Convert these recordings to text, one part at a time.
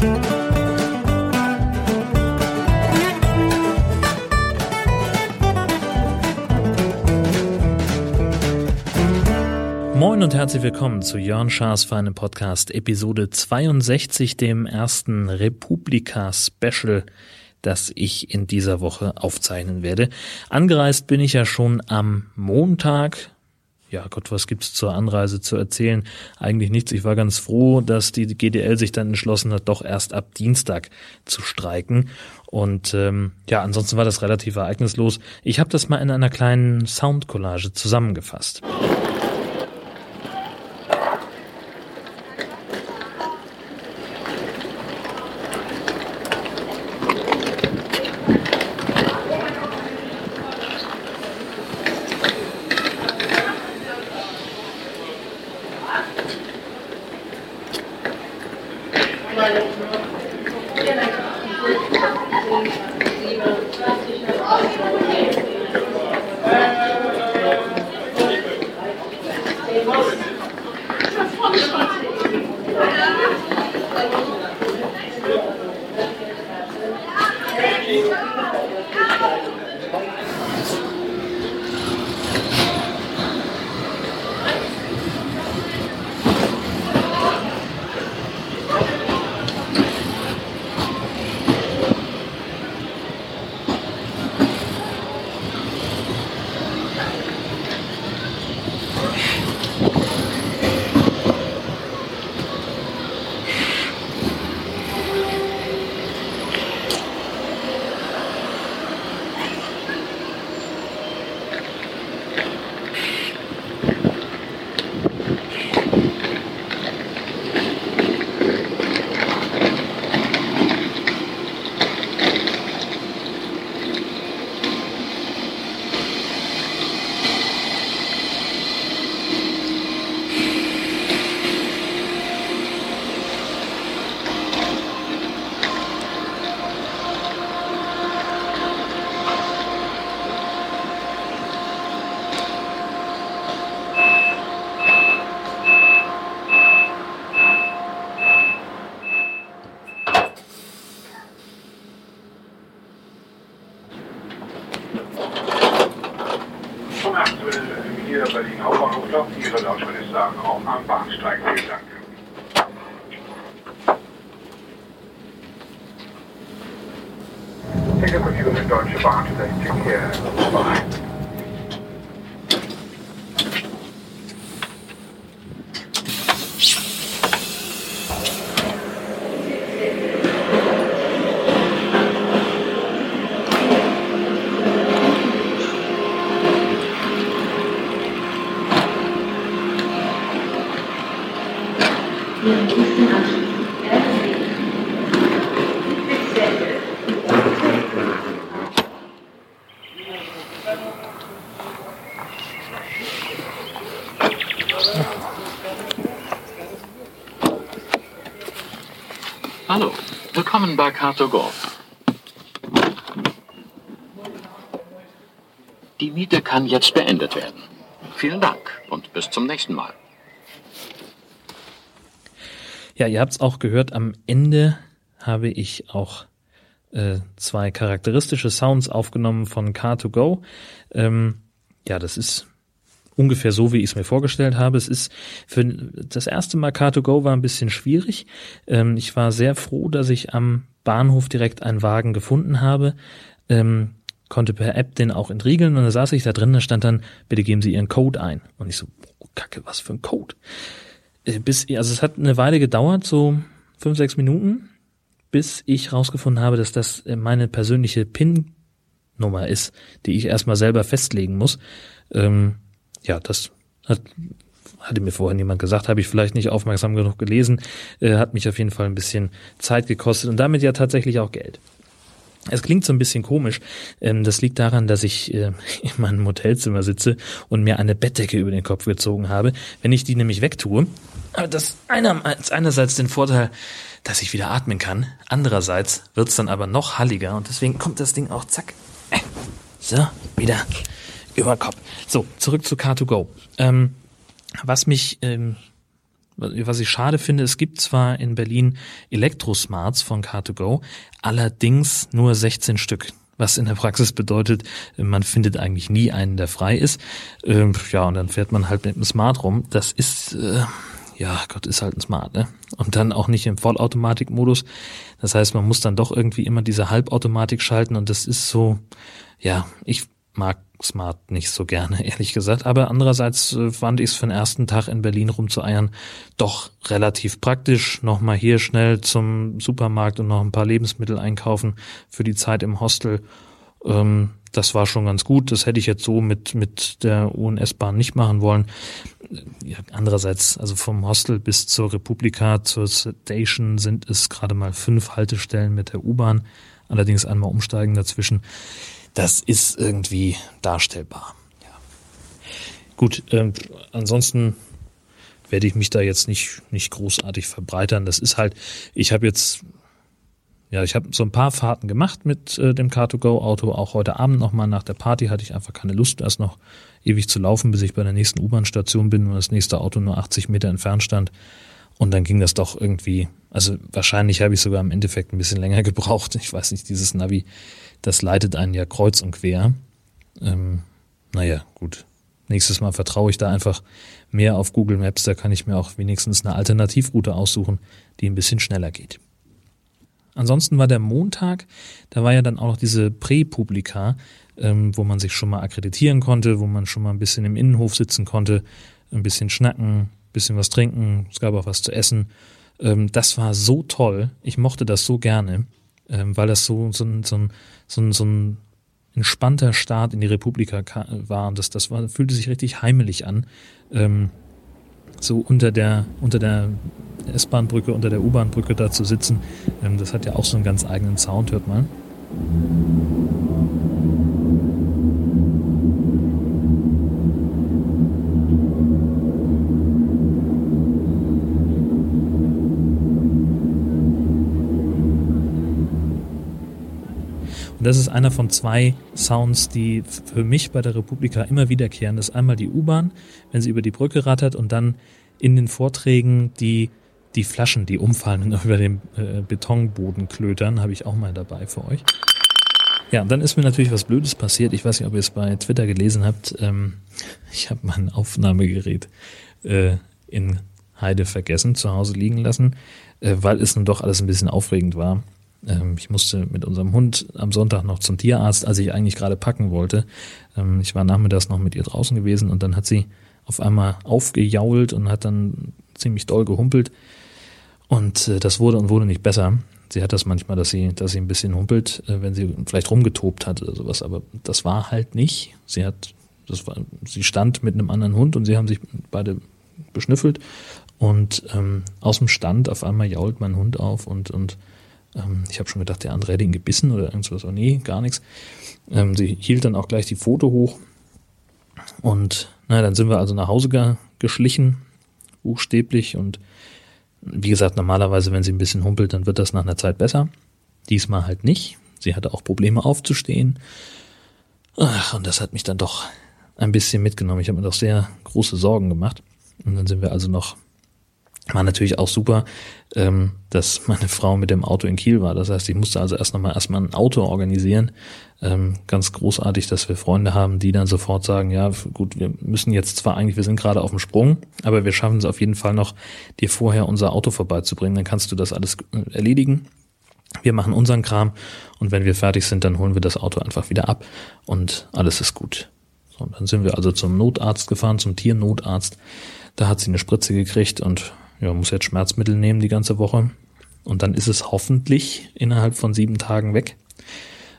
Moin und herzlich willkommen zu Jörn Schaas Feinem Podcast Episode 62, dem ersten Republika Special, das ich in dieser Woche aufzeichnen werde. Angereist bin ich ja schon am Montag. Ja Gott, was gibt's zur Anreise zu erzählen? Eigentlich nichts. Ich war ganz froh, dass die GDL sich dann entschlossen hat, doch erst ab Dienstag zu streiken. Und ähm, ja, ansonsten war das relativ ereignislos. Ich habe das mal in einer kleinen Soundcollage zusammengefasst. For you in Deutsche Bahn today. Take care. Bye. Car2Go. Die Miete kann jetzt beendet werden. Vielen Dank und bis zum nächsten Mal. Ja, ihr habt's auch gehört, am Ende habe ich auch äh, zwei charakteristische Sounds aufgenommen von Car2Go. Ähm, ja, das ist ungefähr so, wie ich es mir vorgestellt habe. Es ist für das erste Mal Car2Go war ein bisschen schwierig. Ähm, ich war sehr froh, dass ich am Bahnhof direkt einen Wagen gefunden habe. Ähm, konnte per App den auch entriegeln und da saß ich da drin, da stand dann, bitte geben Sie Ihren Code ein. Und ich so, oh, Kacke, was für ein Code? Äh, bis, also es hat eine Weile gedauert, so fünf, sechs Minuten, bis ich rausgefunden habe, dass das äh, meine persönliche PIN-Nummer ist, die ich erstmal selber festlegen muss. Ähm, ja, das hat, hatte mir vorher niemand gesagt, habe ich vielleicht nicht aufmerksam genug gelesen, äh, hat mich auf jeden Fall ein bisschen Zeit gekostet und damit ja tatsächlich auch Geld. Es klingt so ein bisschen komisch. Ähm, das liegt daran, dass ich äh, in meinem Hotelzimmer sitze und mir eine Bettdecke über den Kopf gezogen habe. Wenn ich die nämlich wegtue, hat das einer, einerseits den Vorteil, dass ich wieder atmen kann. Andererseits wird's dann aber noch halliger und deswegen kommt das Ding auch zack. Äh, So, wieder über den Kopf. So, zurück zu Car2Go. Ähm, was mich ähm, was ich schade finde, es gibt zwar in Berlin Elektrosmarts von Car2Go, allerdings nur 16 Stück. Was in der Praxis bedeutet, man findet eigentlich nie einen, der frei ist. Ähm, ja, und dann fährt man halt mit dem Smart rum. Das ist, äh, ja, Gott, ist halt ein Smart, ne? Und dann auch nicht im Vollautomatikmodus. Das heißt, man muss dann doch irgendwie immer diese Halbautomatik schalten und das ist so, ja, ich mag Smart nicht so gerne, ehrlich gesagt. Aber andererseits äh, fand ich es für den ersten Tag in Berlin rumzueiern doch relativ praktisch. Nochmal hier schnell zum Supermarkt und noch ein paar Lebensmittel einkaufen für die Zeit im Hostel. Ähm, das war schon ganz gut. Das hätte ich jetzt so mit, mit der UNS-Bahn nicht machen wollen. Ja, andererseits, also vom Hostel bis zur Republika, zur Station sind es gerade mal fünf Haltestellen mit der U-Bahn. Allerdings einmal umsteigen dazwischen das ist irgendwie darstellbar. Ja. Gut, ähm, ansonsten werde ich mich da jetzt nicht, nicht großartig verbreitern. Das ist halt, ich habe jetzt, ja, ich habe so ein paar Fahrten gemacht mit äh, dem Car2Go-Auto. Auch heute Abend nochmal nach der Party hatte ich einfach keine Lust, erst noch ewig zu laufen, bis ich bei der nächsten U-Bahn-Station bin und das nächste Auto nur 80 Meter entfernt stand. Und dann ging das doch irgendwie, also wahrscheinlich habe ich sogar im Endeffekt ein bisschen länger gebraucht. Ich weiß nicht, dieses Navi das leitet einen ja kreuz und quer. Ähm, naja, gut. Nächstes Mal vertraue ich da einfach mehr auf Google Maps. Da kann ich mir auch wenigstens eine Alternativroute aussuchen, die ein bisschen schneller geht. Ansonsten war der Montag, da war ja dann auch noch diese Präpublika, ähm, wo man sich schon mal akkreditieren konnte, wo man schon mal ein bisschen im Innenhof sitzen konnte, ein bisschen schnacken, ein bisschen was trinken, es gab auch was zu essen. Ähm, das war so toll. Ich mochte das so gerne ähm, weil das so, so, so, ein, so, ein, so ein entspannter Start in die Republika war. Und das, das war, fühlte sich richtig heimelig an. Ähm, so unter der, unter der S-Bahn-Brücke, unter der U-Bahn-Brücke da zu sitzen. Ähm, das hat ja auch so einen ganz eigenen Sound, hört mal. Das ist einer von zwei Sounds, die für mich bei der Republika immer wiederkehren. Das ist einmal die U-Bahn, wenn sie über die Brücke rattert und dann in den Vorträgen die, die Flaschen, die umfallen und über den äh, Betonboden klötern, habe ich auch mal dabei für euch. Ja, und dann ist mir natürlich was Blödes passiert. Ich weiß nicht, ob ihr es bei Twitter gelesen habt. Ähm, ich habe mein Aufnahmegerät äh, in Heide vergessen, zu Hause liegen lassen, äh, weil es nun doch alles ein bisschen aufregend war. Ähm, ich musste mit unserem Hund am Sonntag noch zum Tierarzt, als ich eigentlich gerade packen wollte. Ähm, ich war nachmittags noch mit ihr draußen gewesen und dann hat sie auf einmal aufgejault und hat dann ziemlich doll gehumpelt. Und äh, das wurde und wurde nicht besser. Sie hat das manchmal, dass sie, dass sie ein bisschen humpelt, äh, wenn sie vielleicht rumgetobt hat oder sowas. Aber das war halt nicht. Sie hat, das war, sie stand mit einem anderen Hund und sie haben sich beide beschnüffelt. Und ähm, aus dem Stand auf einmal jault mein Hund auf und, und ähm, ich habe schon gedacht, der andere hätte ihn gebissen oder irgendwas. Oh nee, gar nichts. Ähm, sie hielt dann auch gleich die Foto hoch. Und na, dann sind wir also nach Hause ge geschlichen, buchstäblich. Und wie gesagt, normalerweise, wenn sie ein bisschen humpelt, dann wird das nach einer Zeit besser. Diesmal halt nicht. Sie hatte auch Probleme aufzustehen. Ach, und das hat mich dann doch ein bisschen mitgenommen. Ich habe mir doch sehr große Sorgen gemacht. Und dann sind wir also noch war natürlich auch super, ähm, dass meine Frau mit dem Auto in Kiel war. Das heißt, ich musste also erst nochmal erstmal ein Auto organisieren. Ähm, ganz großartig, dass wir Freunde haben, die dann sofort sagen, ja, gut, wir müssen jetzt zwar eigentlich, wir sind gerade auf dem Sprung, aber wir schaffen es auf jeden Fall noch, dir vorher unser Auto vorbeizubringen. Dann kannst du das alles äh, erledigen. Wir machen unseren Kram und wenn wir fertig sind, dann holen wir das Auto einfach wieder ab und alles ist gut. So, dann sind wir also zum Notarzt gefahren, zum Tiernotarzt. Da hat sie eine Spritze gekriegt und ja, muss jetzt Schmerzmittel nehmen die ganze Woche. Und dann ist es hoffentlich innerhalb von sieben Tagen weg,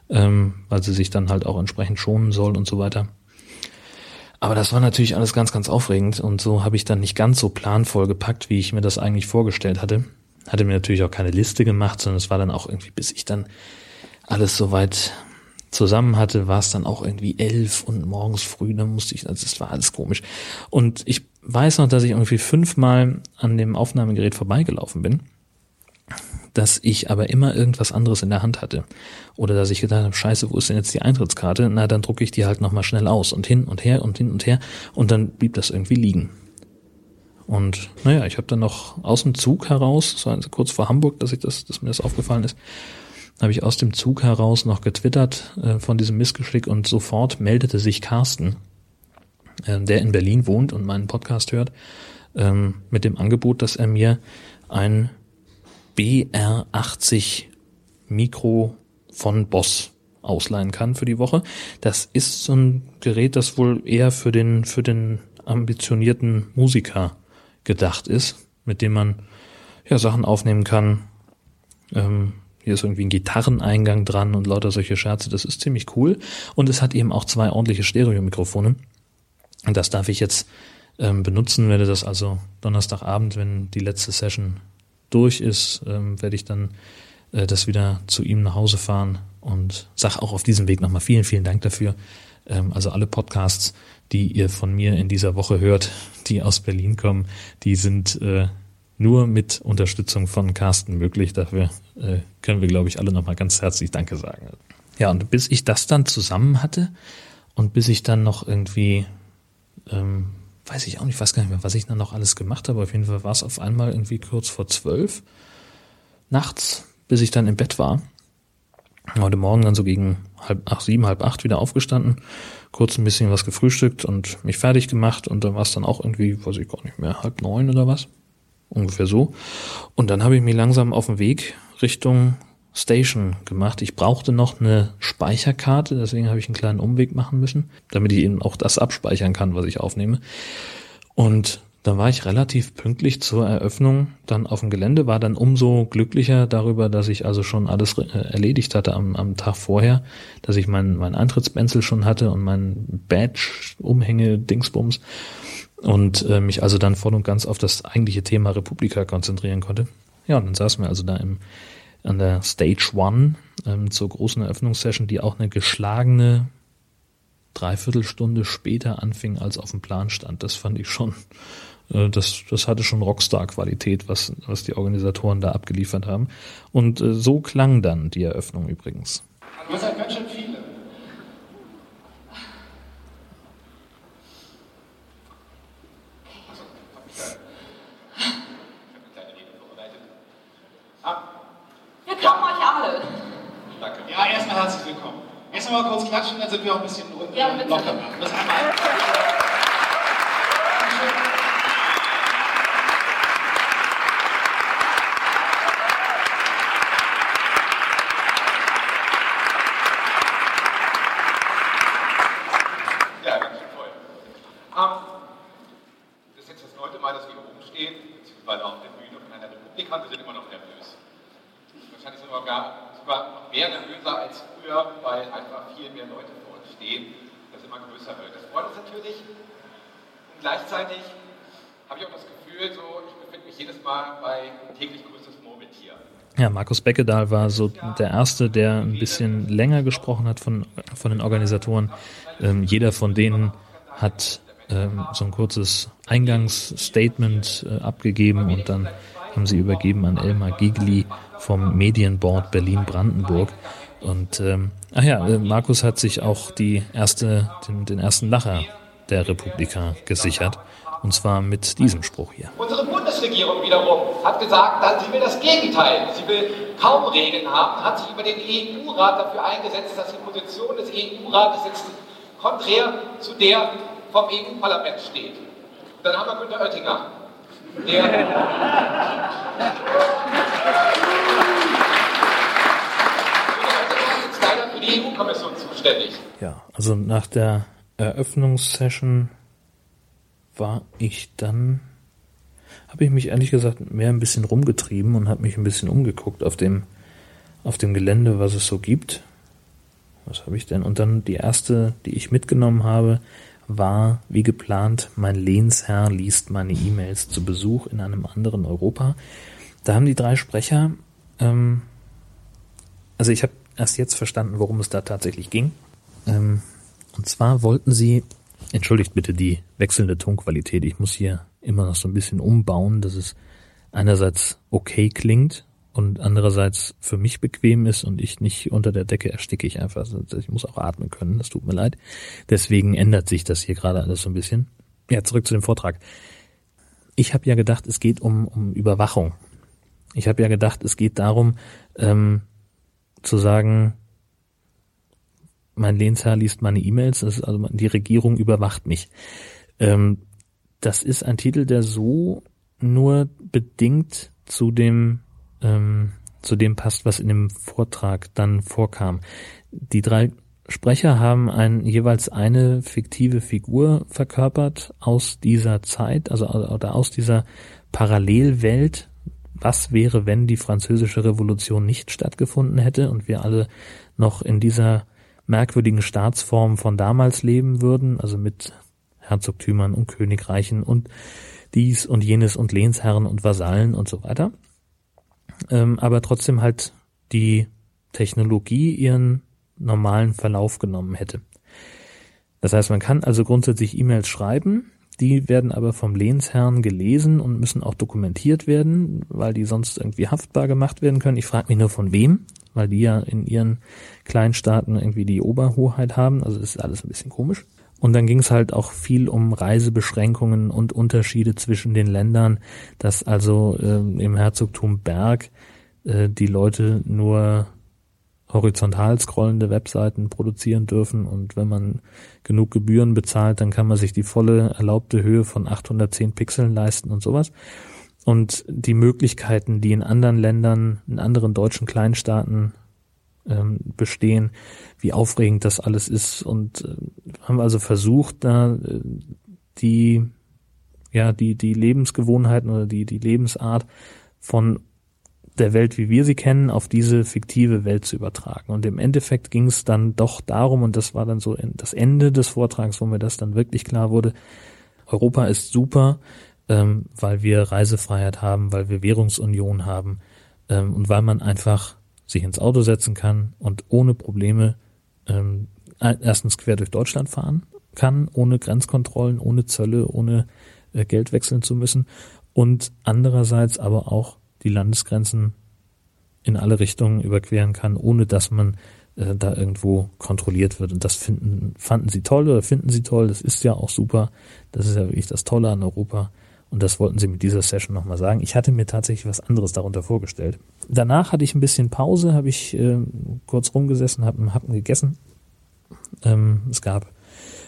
ähm, weil sie sich dann halt auch entsprechend schonen soll und so weiter. Aber das war natürlich alles ganz, ganz aufregend und so habe ich dann nicht ganz so planvoll gepackt, wie ich mir das eigentlich vorgestellt hatte. Hatte mir natürlich auch keine Liste gemacht, sondern es war dann auch irgendwie, bis ich dann alles soweit zusammen hatte, war es dann auch irgendwie elf und morgens früh, dann musste ich, also es war alles komisch. Und ich weiß noch, dass ich irgendwie fünfmal an dem Aufnahmegerät vorbeigelaufen bin, dass ich aber immer irgendwas anderes in der Hand hatte. Oder dass ich gedacht habe, scheiße, wo ist denn jetzt die Eintrittskarte? Na, dann drucke ich die halt nochmal schnell aus und hin und her und hin und her und dann blieb das irgendwie liegen. Und naja, ich habe dann noch aus dem Zug heraus, das war kurz vor Hamburg, dass ich das, dass mir das aufgefallen ist, habe ich aus dem Zug heraus noch getwittert äh, von diesem Missgeschick und sofort meldete sich Carsten, der in Berlin wohnt und meinen Podcast hört, ähm, mit dem Angebot, dass er mir ein BR80 Mikro von Boss ausleihen kann für die Woche. Das ist so ein Gerät, das wohl eher für den, für den ambitionierten Musiker gedacht ist, mit dem man ja Sachen aufnehmen kann. Ähm, hier ist irgendwie ein Gitarreneingang dran und lauter solche Scherze. Das ist ziemlich cool. Und es hat eben auch zwei ordentliche Stereo-Mikrofone. Und das darf ich jetzt ähm, benutzen, werde das also Donnerstagabend, wenn die letzte Session durch ist, ähm, werde ich dann äh, das wieder zu ihm nach Hause fahren und sag auch auf diesem Weg nochmal vielen, vielen Dank dafür. Ähm, also alle Podcasts, die ihr von mir in dieser Woche hört, die aus Berlin kommen, die sind äh, nur mit Unterstützung von Carsten möglich. Dafür äh, können wir, glaube ich, alle nochmal ganz herzlich Danke sagen. Ja, und bis ich das dann zusammen hatte und bis ich dann noch irgendwie, ähm, weiß ich auch nicht, weiß gar nicht mehr, was ich dann noch alles gemacht habe. Auf jeden Fall war es auf einmal irgendwie kurz vor zwölf nachts, bis ich dann im Bett war. Heute Morgen dann so gegen halb acht, sieben, halb acht wieder aufgestanden, kurz ein bisschen was gefrühstückt und mich fertig gemacht und dann war es dann auch irgendwie, weiß ich gar nicht mehr, halb neun oder was. Ungefähr so. Und dann habe ich mich langsam auf den Weg Richtung Station gemacht. Ich brauchte noch eine Speicherkarte, deswegen habe ich einen kleinen Umweg machen müssen, damit ich eben auch das abspeichern kann, was ich aufnehme. Und da war ich relativ pünktlich zur Eröffnung dann auf dem Gelände, war dann umso glücklicher darüber, dass ich also schon alles äh, erledigt hatte am, am Tag vorher, dass ich mein, mein Eintrittsbenzel schon hatte und mein Badge, Umhänge, Dingsbums und äh, mich also dann voll und ganz auf das eigentliche Thema Republika konzentrieren konnte. Ja, und dann saßen wir also da im, an der Stage One ähm, zur großen Eröffnungssession, die auch eine geschlagene Dreiviertelstunde später anfing, als auf dem Plan stand. Das fand ich schon äh, das, das hatte schon Rockstar-Qualität, was, was die Organisatoren da abgeliefert haben. Und äh, so klang dann die Eröffnung übrigens. Hast halt ganz schön viele. Wir kommen euch alle. Danke. Ja, erstmal herzlich Erstmal kurz klatschen, dann sind wir auch ein bisschen Ja, einmal. Ja, ganz schön voll. Ähm, das ist jetzt das neunte Mal, dass wir hier oben stehen, beziehungsweise auf der Bühne von einer Republik haben. Wir sind immer noch nervös. Wahrscheinlich sind wir sogar, sogar noch mehr nervöser als früher, weil einfach viel mehr Leute vor uns stehen, das immer größer wird. Das freut uns natürlich. Und gleichzeitig habe ich auch das Gefühl, so, ich befinde mich jedes Mal bei täglich größtes Murmeltier. Ja, Markus Beckedahl war so der Erste, der ein bisschen länger gesprochen hat von, von den Organisatoren. Ähm, jeder von denen hat ähm, so ein kurzes Eingangsstatement äh, abgegeben und dann haben sie übergeben an Elmar Gigli vom Medienboard Berlin-Brandenburg. Und ähm, ach ja, äh, Markus hat sich auch die erste, den, den ersten Lacher der Republika gesichert. Und zwar mit diesem Spruch hier. Unsere Bundesregierung wiederum gesagt, dass sie will das Gegenteil. Sie will kaum Regeln haben, hat sich über den EU-Rat dafür eingesetzt, dass die Position des EU-Rates jetzt konträr zu der vom EU-Parlament steht. Und dann haben wir Günter Oettinger, der die EU-Kommission zuständig. Ja, also nach der Eröffnungssession war ich dann, habe ich mich ehrlich gesagt mehr ein bisschen rumgetrieben und habe mich ein bisschen umgeguckt auf dem, auf dem Gelände, was es so gibt. Was habe ich denn? Und dann die erste, die ich mitgenommen habe, war wie geplant, mein Lehnsherr liest meine E-Mails zu Besuch in einem anderen Europa. Da haben die drei Sprecher, ähm, also ich habe erst jetzt verstanden, worum es da tatsächlich ging. Ähm, und zwar wollten sie, entschuldigt bitte die wechselnde Tonqualität, ich muss hier immer noch so ein bisschen umbauen, dass es einerseits okay klingt und andererseits für mich bequem ist und ich nicht unter der Decke ersticke ich einfach. Also Ich muss auch atmen können, das tut mir leid. Deswegen ändert sich das hier gerade alles so ein bisschen. Ja, zurück zu dem Vortrag. ich habe ja gedacht, es geht um, um Überwachung. Ich habe ja gedacht, es geht darum, ähm, zu sagen, mein Lehnsherr liest meine E-Mails, also die Regierung überwacht mich. Ähm, das ist ein Titel, der so nur bedingt zu dem ähm, zu dem passt, was in dem Vortrag dann vorkam. Die drei Sprecher haben ein, jeweils eine fiktive Figur verkörpert aus dieser Zeit, also oder aus dieser Parallelwelt. Was wäre, wenn die französische Revolution nicht stattgefunden hätte und wir alle noch in dieser merkwürdigen Staatsform von damals leben würden, also mit Herzogtümern und Königreichen und dies und jenes und Lehnsherren und Vasallen und so weiter. Ähm, aber trotzdem halt die Technologie ihren normalen Verlauf genommen hätte. Das heißt, man kann also grundsätzlich E-Mails schreiben, die werden aber vom Lehnsherrn gelesen und müssen auch dokumentiert werden, weil die sonst irgendwie haftbar gemacht werden können. Ich frage mich nur von wem, weil die ja in ihren Kleinstaaten irgendwie die Oberhoheit haben. Also ist alles ein bisschen komisch. Und dann ging es halt auch viel um Reisebeschränkungen und Unterschiede zwischen den Ländern, dass also äh, im Herzogtum Berg äh, die Leute nur horizontal scrollende Webseiten produzieren dürfen und wenn man genug Gebühren bezahlt, dann kann man sich die volle erlaubte Höhe von 810 Pixeln leisten und sowas. Und die Möglichkeiten, die in anderen Ländern, in anderen deutschen Kleinstaaten ähm, bestehen, wie aufregend das alles ist und äh, haben also versucht, da äh, die ja die die Lebensgewohnheiten oder die die Lebensart von der Welt, wie wir sie kennen, auf diese fiktive Welt zu übertragen. Und im Endeffekt ging es dann doch darum, und das war dann so das Ende des Vortrags, wo mir das dann wirklich klar wurde, Europa ist super, ähm, weil wir Reisefreiheit haben, weil wir Währungsunion haben ähm, und weil man einfach sich ins Auto setzen kann und ohne Probleme ähm, erstens quer durch Deutschland fahren kann, ohne Grenzkontrollen, ohne Zölle, ohne äh, Geld wechseln zu müssen und andererseits aber auch die Landesgrenzen in alle Richtungen überqueren kann, ohne dass man äh, da irgendwo kontrolliert wird. Und das finden, fanden sie toll oder finden sie toll. Das ist ja auch super. Das ist ja wirklich das Tolle an Europa. Und das wollten sie mit dieser Session nochmal sagen. Ich hatte mir tatsächlich was anderes darunter vorgestellt. Danach hatte ich ein bisschen Pause, habe ich äh, kurz rumgesessen, habe hab gegessen. Ähm, es gab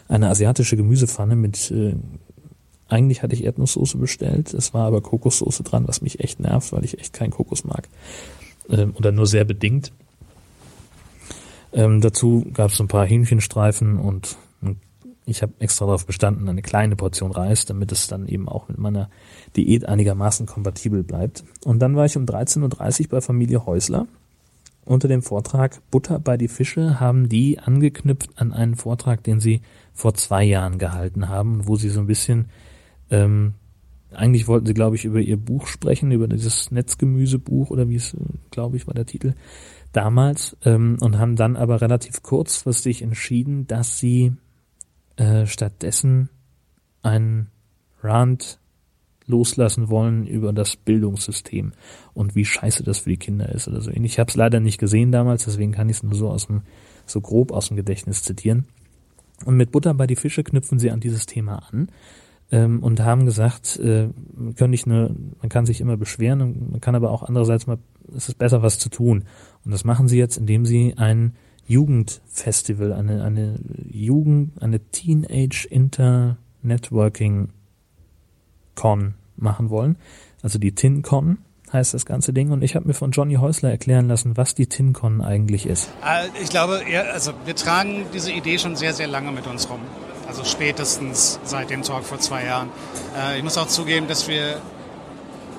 eine asiatische Gemüsepfanne mit, äh, eigentlich hatte ich Erdnusssoße bestellt, es war aber Kokossoße dran, was mich echt nervt, weil ich echt keinen Kokos mag. Ähm, oder nur sehr bedingt. Ähm, dazu gab es ein paar Hähnchenstreifen und ich habe extra darauf bestanden, eine kleine Portion Reis, damit es dann eben auch mit meiner Diät einigermaßen kompatibel bleibt. Und dann war ich um 13.30 Uhr bei Familie Häusler. Unter dem Vortrag Butter bei die Fische haben die angeknüpft an einen Vortrag, den sie vor zwei Jahren gehalten haben, wo sie so ein bisschen, ähm, eigentlich wollten sie, glaube ich, über ihr Buch sprechen, über dieses Netzgemüsebuch oder wie es, glaube ich, war der Titel damals, ähm, und haben dann aber relativ kurzfristig entschieden, dass sie äh, stattdessen einen Rand loslassen wollen über das Bildungssystem und wie scheiße das für die Kinder ist oder so. Ich habe es leider nicht gesehen damals, deswegen kann ich es nur so aus dem so grob aus dem Gedächtnis zitieren. Und mit Butter bei die Fische knüpfen sie an dieses Thema an ähm, und haben gesagt, äh, kann nicht nur, man kann sich immer beschweren, man kann aber auch andererseits mal, es ist besser was zu tun. Und das machen sie jetzt, indem sie ein Jugendfestival, eine, eine Jugend, eine Teenage Inter Networking Con machen wollen. Also die TinCon heißt das ganze Ding. Und ich habe mir von Johnny Häusler erklären lassen, was die TinCon eigentlich ist. Äh, ich glaube, also wir tragen diese Idee schon sehr, sehr lange mit uns rum. Also spätestens seit dem Talk vor zwei Jahren. Äh, ich muss auch zugeben, dass wir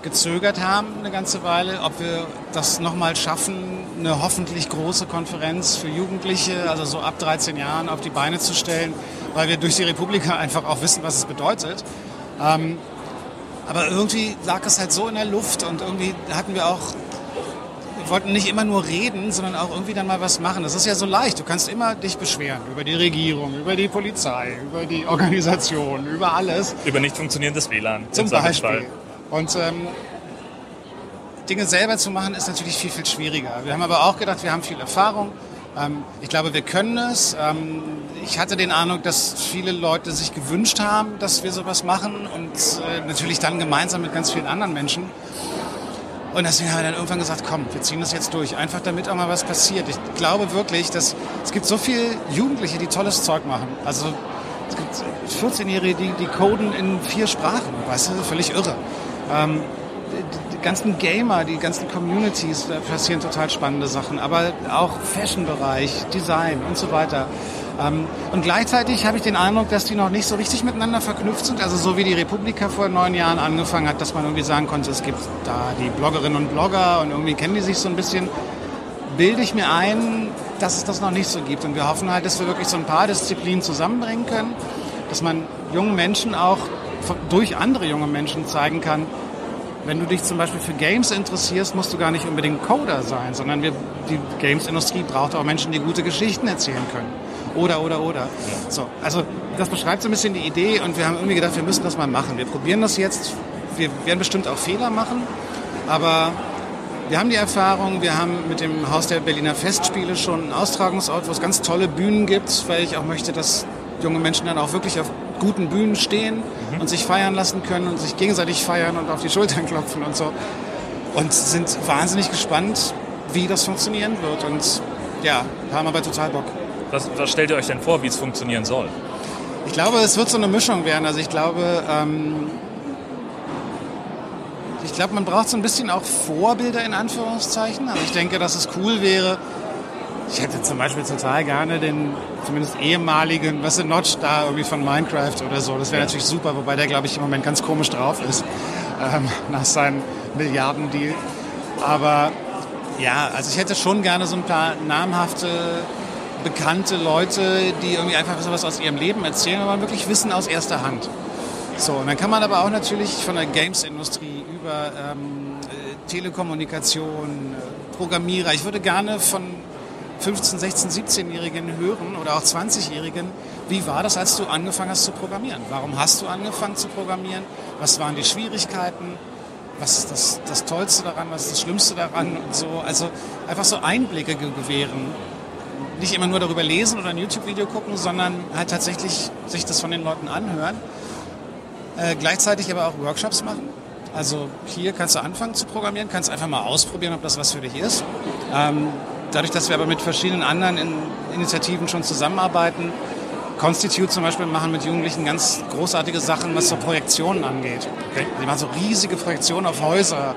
gezögert haben eine ganze Weile, ob wir das nochmal schaffen, eine hoffentlich große Konferenz für Jugendliche, also so ab 13 Jahren, auf die Beine zu stellen, weil wir durch die Republika einfach auch wissen, was es bedeutet. Ähm, aber irgendwie lag es halt so in der Luft und irgendwie hatten wir auch, wir wollten nicht immer nur reden, sondern auch irgendwie dann mal was machen. Das ist ja so leicht. Du kannst immer dich beschweren über die Regierung, über die Polizei, über die Organisation, über alles. Über nicht funktionierendes WLAN. Zum Beispiel. Und ähm, Dinge selber zu machen ist natürlich viel, viel schwieriger. Wir haben aber auch gedacht, wir haben viel Erfahrung. Ähm, ich glaube, wir können es. Ähm, ich hatte den Eindruck, dass viele Leute sich gewünscht haben, dass wir sowas machen und äh, natürlich dann gemeinsam mit ganz vielen anderen Menschen. Und deswegen haben wir dann irgendwann gesagt, komm, wir ziehen das jetzt durch, einfach damit auch mal was passiert. Ich glaube wirklich, dass es gibt so viele Jugendliche, die tolles Zeug machen. Also es gibt 14-Jährige, die, die coden in vier Sprachen, weißt du, völlig irre. Ähm, die, ganzen Gamer, die ganzen Communities, da passieren total spannende Sachen, aber auch Fashion-Bereich, Design und so weiter. Ähm, und gleichzeitig habe ich den Eindruck, dass die noch nicht so richtig miteinander verknüpft sind. Also so wie die Republika vor neun Jahren angefangen hat, dass man irgendwie sagen konnte, es gibt da die Bloggerinnen und Blogger und irgendwie kennen die sich so ein bisschen, bilde ich mir ein, dass es das noch nicht so gibt. Und wir hoffen halt, dass wir wirklich so ein paar Disziplinen zusammenbringen können, dass man jungen Menschen auch durch andere junge Menschen zeigen kann, wenn du dich zum Beispiel für Games interessierst, musst du gar nicht unbedingt Coder sein, sondern wir, die Games-Industrie braucht auch Menschen, die gute Geschichten erzählen können. Oder, oder, oder. So, also das beschreibt so ein bisschen die Idee und wir haben irgendwie gedacht, wir müssen das mal machen. Wir probieren das jetzt. Wir werden bestimmt auch Fehler machen, aber wir haben die Erfahrung, wir haben mit dem Haus der Berliner Festspiele schon einen Austragungsort, wo es ganz tolle Bühnen gibt, weil ich auch möchte, dass junge Menschen dann auch wirklich auf guten Bühnen stehen mhm. und sich feiern lassen können und sich gegenseitig feiern und auf die Schultern klopfen und so. Und sind wahnsinnig gespannt, wie das funktionieren wird. Und ja, haben aber total Bock. Was, was stellt ihr euch denn vor, wie es funktionieren soll? Ich glaube, es wird so eine Mischung werden. Also ich glaube, ähm, ich glaube, man braucht so ein bisschen auch Vorbilder in Anführungszeichen. Also ich denke, dass es cool wäre. Ich hätte zum Beispiel total gerne den zumindest ehemaligen, was ist Notch da irgendwie von Minecraft oder so. Das wäre ja. natürlich super, wobei der, glaube ich, im Moment ganz komisch drauf ist ähm, nach seinem Milliardendeal. Aber ja, also ich hätte schon gerne so ein paar namhafte, bekannte Leute, die irgendwie einfach was aus ihrem Leben erzählen, aber wirklich wissen aus erster Hand. So, und dann kann man aber auch natürlich von der Games-Industrie über ähm, äh, Telekommunikation, Programmierer, ich würde gerne von 15, 16, 17-Jährigen hören oder auch 20-Jährigen, wie war das, als du angefangen hast zu programmieren? Warum hast du angefangen zu programmieren? Was waren die Schwierigkeiten? Was ist das, das Tollste daran? Was ist das Schlimmste daran? Und so, also einfach so Einblicke gewähren. Nicht immer nur darüber lesen oder ein YouTube-Video gucken, sondern halt tatsächlich sich das von den Leuten anhören. Äh, gleichzeitig aber auch Workshops machen. Also hier kannst du anfangen zu programmieren, kannst einfach mal ausprobieren, ob das was für dich ist. Ähm, dadurch, dass wir aber mit verschiedenen anderen Initiativen schon zusammenarbeiten, Constitute zum Beispiel machen mit Jugendlichen ganz großartige Sachen, was so Projektionen angeht. Okay. Die machen so riesige Projektionen auf Häuser,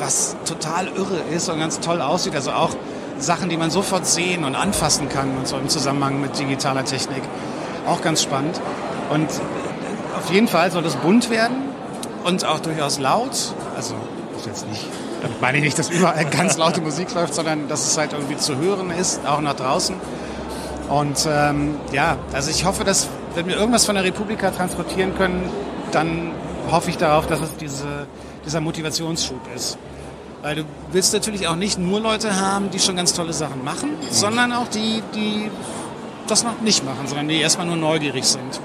was total irre ist und ganz toll aussieht. Also auch Sachen, die man sofort sehen und anfassen kann und so im Zusammenhang mit digitaler Technik. Auch ganz spannend. Und auf jeden Fall soll das bunt werden und auch durchaus laut. Also ist jetzt nicht, damit meine ich nicht, dass überall ganz laute Musik läuft, sondern dass es halt irgendwie zu hören ist, auch nach draußen. Und ähm, ja, also ich hoffe, dass wenn wir irgendwas von der Republika transportieren können, dann hoffe ich darauf, dass es diese, dieser Motivationsschub ist. Weil du willst natürlich auch nicht nur Leute haben, die schon ganz tolle Sachen machen, sondern auch die, die das noch nicht machen, sondern die erstmal nur neugierig sind.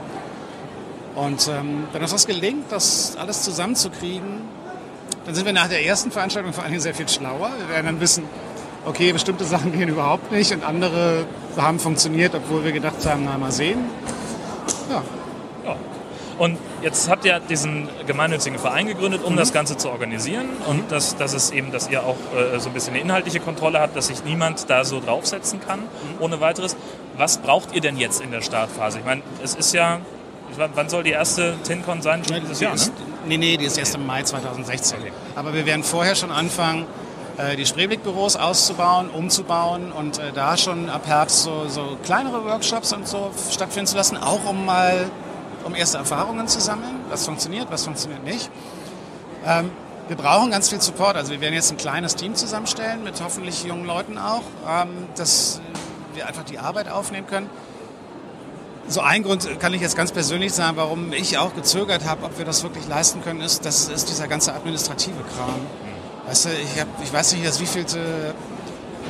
Und ähm, wenn uns das gelingt, das alles zusammenzukriegen, dann sind wir nach der ersten Veranstaltung vor allen Dingen sehr viel schlauer. Wir werden dann wissen, okay, bestimmte Sachen gehen überhaupt nicht und andere haben funktioniert, obwohl wir gedacht haben, na mal sehen. Ja. ja. Und jetzt habt ihr diesen gemeinnützigen Verein gegründet, um mhm. das Ganze zu organisieren und mhm. dass, dass es eben, dass ihr auch äh, so ein bisschen eine inhaltliche Kontrolle habt, dass sich niemand da so draufsetzen kann, mhm. ohne weiteres. Was braucht ihr denn jetzt in der Startphase? Ich meine, es ist ja, wann soll die erste TinCon sein? Schon dieses Jahr, ne? Nee, nee, die ist erst im Mai 2016. Okay. Aber wir werden vorher schon anfangen, äh, die Spreeblick-Büros auszubauen, umzubauen und äh, da schon ab Herbst so, so kleinere Workshops und so stattfinden zu lassen, auch um mal um erste Erfahrungen zu sammeln, was funktioniert, was funktioniert nicht. Ähm, wir brauchen ganz viel Support. Also wir werden jetzt ein kleines Team zusammenstellen mit hoffentlich jungen Leuten auch, ähm, dass wir einfach die Arbeit aufnehmen können. So ein Grund kann ich jetzt ganz persönlich sagen, warum ich auch gezögert habe, ob wir das wirklich leisten können, ist, das ist dieser ganze administrative Kram. Weißt du, ich, hab, ich weiß nicht, wie vielte,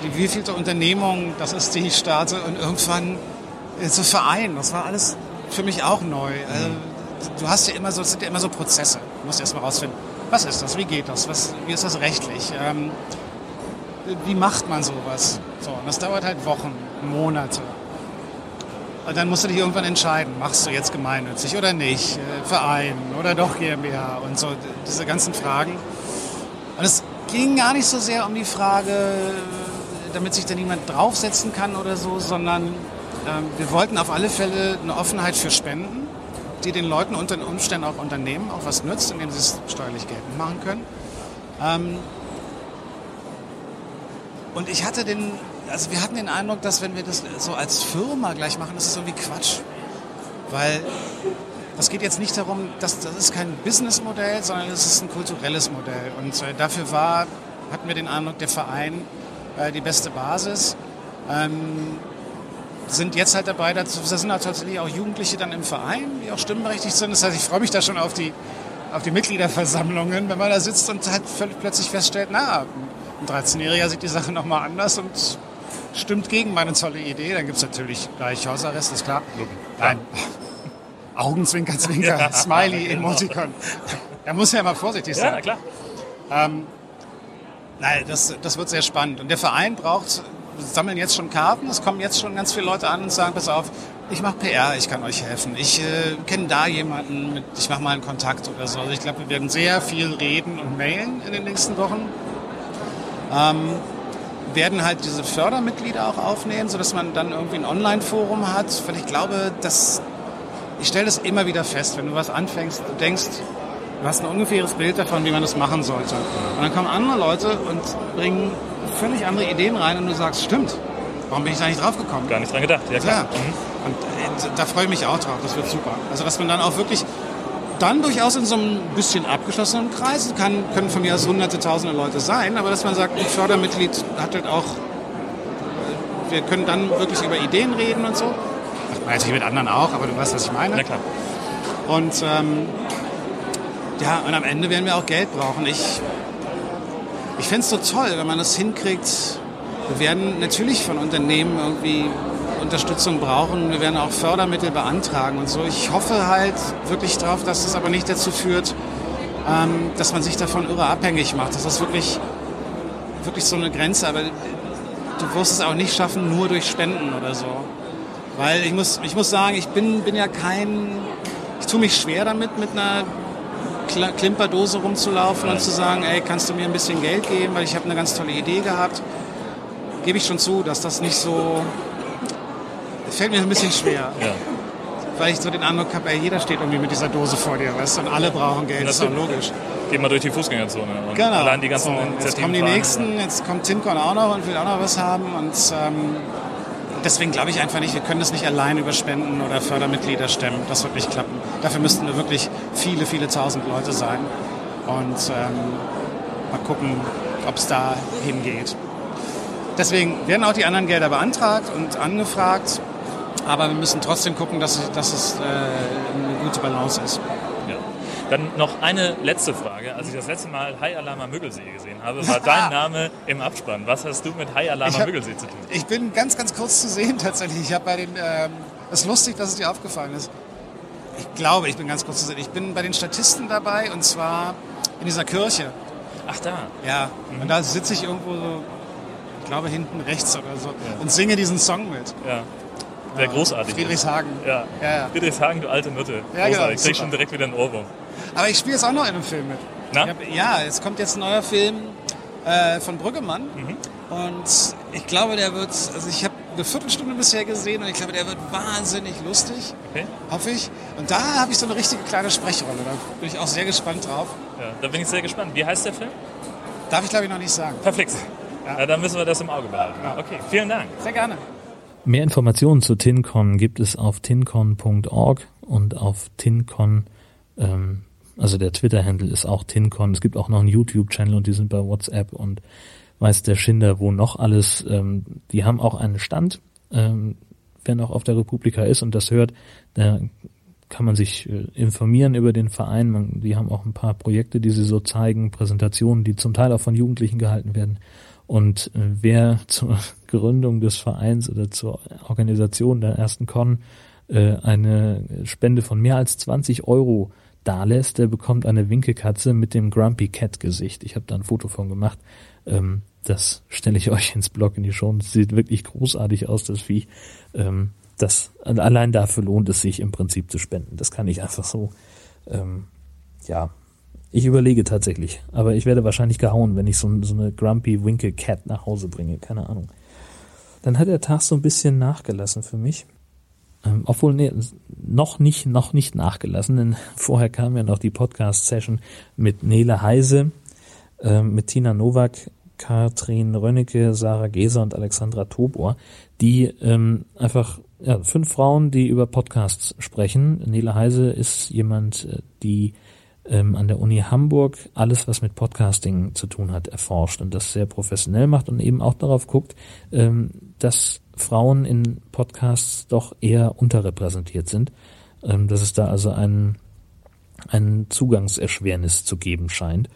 die wievielte Unternehmung das ist, die ich starte und irgendwann so Verein, das war alles für mich auch neu. Also, du hast ja immer so, es sind ja immer so Prozesse. Du musst erst mal rausfinden, was ist das, wie geht das, was, wie ist das rechtlich. Ähm, wie macht man sowas? So, und das dauert halt Wochen, Monate. Und dann musst du dich irgendwann entscheiden, machst du jetzt gemeinnützig oder nicht, äh, Verein oder doch GmbH und so, diese ganzen Fragen. Und es ging gar nicht so sehr um die Frage, damit sich da niemand draufsetzen kann oder so, sondern ähm, wir wollten auf alle Fälle eine Offenheit für Spenden, die den Leuten unter den Umständen auch Unternehmen auch was nützt, indem sie es steuerlich geltend machen können. Ähm, und ich hatte den, also wir hatten den Eindruck, dass wenn wir das so als Firma gleich machen, das ist irgendwie Quatsch. Weil das geht jetzt nicht darum, dass das ist kein Businessmodell, sondern es ist ein kulturelles Modell. Und äh, dafür war, hatten wir den Eindruck, der Verein äh, die beste Basis. Ähm, sind jetzt halt dabei, da sind halt tatsächlich auch Jugendliche dann im Verein, die auch stimmberechtigt sind. Das heißt, ich freue mich da schon auf die, auf die Mitgliederversammlungen, wenn man da sitzt und halt plötzlich feststellt, na, ein 13-Jähriger sieht die Sache nochmal anders und stimmt gegen meine tolle Idee. Dann gibt es natürlich gleich Hausarrest, ist klar. Nein. Augenzwinker, Zwinker, ja. Smiley, Emoticon. Da muss ja mal vorsichtig sein. Ja, klar. Ähm, nein, das, das wird sehr spannend. Und der Verein braucht, wir sammeln jetzt schon Karten, es kommen jetzt schon ganz viele Leute an und sagen, pass auf, ich mache PR, ich kann euch helfen. Ich äh, kenne da jemanden, mit, ich mache mal einen Kontakt oder so. Also ich glaube, wir werden sehr viel reden und mailen in den nächsten Wochen. Ähm, werden halt diese Fördermitglieder auch aufnehmen, sodass man dann irgendwie ein Online-Forum hat, weil ich glaube, dass ich stelle das immer wieder fest, wenn du was anfängst, du denkst, du hast ein ungefähres Bild davon, wie man das machen sollte. Und dann kommen andere Leute und bringen völlig andere Ideen rein und du sagst, stimmt, warum bin ich da nicht drauf gekommen? Gar nicht dran gedacht, ja klar. Ja. Mhm. Und äh, da freue ich mich auch drauf, das wird super. Also dass man dann auch wirklich dann durchaus in so einem bisschen abgeschlossenen Kreis, kann, können von mir aus hunderte, tausende Leute sein, aber dass man sagt, ein Fördermitglied hat halt auch, wir können dann wirklich über Ideen reden und so. Macht man natürlich mit anderen auch, aber du weißt, was ich meine. Na klar. Und ähm, ja, und am Ende werden wir auch Geld brauchen. Ich, ich fände es so toll, wenn man das hinkriegt. Wir werden natürlich von Unternehmen irgendwie Unterstützung brauchen. Wir werden auch Fördermittel beantragen und so. Ich hoffe halt wirklich darauf, dass das aber nicht dazu führt, ähm, dass man sich davon irre abhängig macht. Das ist wirklich, wirklich so eine Grenze. Aber du wirst es auch nicht schaffen, nur durch Spenden oder so. Weil ich muss, ich muss sagen, ich bin, bin ja kein, ich tue mich schwer damit, mit einer Klimperdose rumzulaufen und zu sagen, ey, kannst du mir ein bisschen Geld geben, weil ich habe eine ganz tolle Idee gehabt. Gebe ich schon zu, dass das nicht so fällt mir ein bisschen schwer. Ja. Weil ich so den Eindruck habe, ey, jeder steht irgendwie mit dieser Dose vor dir, weißt du, und alle brauchen Geld, das ist doch logisch. Geh mal durch die Fußgängerzone. Und genau. Allein die ganzen so, jetzt kommen die nächsten, jetzt kommt Timcon auch noch und will auch noch was haben und ähm, deswegen glaube ich einfach nicht, wir können das nicht allein über Spenden oder Fördermitglieder stemmen. Das wird nicht klappen. Dafür müssten wir wirklich viele, viele tausend Leute sein und ähm, mal gucken, ob es da hingeht. Deswegen werden auch die anderen Gelder beantragt und angefragt. Aber wir müssen trotzdem gucken, dass, dass es äh, eine gute Balance ist. Ja. Dann noch eine letzte Frage. Als ich das letzte Mal High Alarma Müggelsee gesehen habe, war dein Name im Abspann. Was hast du mit High Alarma Müggelsee zu tun? Ich bin ganz, ganz kurz zu sehen tatsächlich. Ich habe bei den, ähm, es ist lustig, dass es dir aufgefallen ist. Ich glaube, ich bin ganz kurz zu sehen. Ich bin bei den Statisten dabei und zwar in dieser Kirche. Ach da. Ja, mhm. und da sitze ich irgendwo so, ich glaube hinten rechts oder so ja. und singe diesen Song mit. Ja. Der großartig Friedrichshagen. Ja. Ja, ja. Friedrichshagen, du alte Nutte. Ja, genau. Ich krieg schon direkt wieder einen Ohrwurm. Aber ich spiele jetzt auch noch in einem Film mit. Na? Hab, ja, es kommt jetzt ein neuer Film äh, von Brüggemann. Mhm. Und ich glaube, der wird, also ich habe eine Viertelstunde bisher gesehen und ich glaube, der wird wahnsinnig lustig. Okay. Hoffe ich. Und da habe ich so eine richtige kleine Sprechrolle. Da bin ich auch sehr gespannt drauf. Ja, da bin ich sehr gespannt. Wie heißt der Film? Darf ich glaube ich noch nicht sagen. Verflixt. Ja. ja. dann müssen wir das im Auge behalten. Ja. Okay, vielen Dank. Sehr gerne. Mehr Informationen zu TinCon gibt es auf tincon.org und auf TinCon, ähm, also der Twitter-Handle ist auch TinCon. Es gibt auch noch einen YouTube-Channel und die sind bei WhatsApp und weiß der Schinder, wo noch alles. Ähm, die haben auch einen Stand, ähm, wer noch auf der Republika ist und das hört, da kann man sich äh, informieren über den Verein. Man, die haben auch ein paar Projekte, die sie so zeigen, Präsentationen, die zum Teil auch von Jugendlichen gehalten werden. Und äh, wer zur Gründung des Vereins oder zur Organisation der ersten Con äh, eine Spende von mehr als 20 Euro dalässt, der bekommt eine Winkekatze mit dem Grumpy Cat Gesicht. Ich habe da ein Foto von gemacht. Ähm, das stelle ich euch ins Blog in die Show. Das sieht wirklich großartig aus, das Vieh. Ähm, das, allein dafür lohnt es sich im Prinzip zu spenden. Das kann ich einfach so, ähm, ja, ich überlege tatsächlich, aber ich werde wahrscheinlich gehauen, wenn ich so, so eine Grumpy Winkle Cat nach Hause bringe. Keine Ahnung. Dann hat der Tag so ein bisschen nachgelassen für mich. Ähm, obwohl, nee, noch nicht, noch nicht nachgelassen, denn vorher kam ja noch die Podcast-Session mit Nele Heise, äh, mit Tina Nowak, Katrin Rönnecke, Sarah Geser und Alexandra Tobor, die ähm, einfach ja, fünf Frauen, die über Podcasts sprechen. Nele Heise ist jemand, äh, die ähm, an der Uni Hamburg alles, was mit Podcasting zu tun hat, erforscht und das sehr professionell macht und eben auch darauf guckt, ähm, dass Frauen in Podcasts doch eher unterrepräsentiert sind, ähm, dass es da also ein, ein Zugangserschwernis zu geben scheint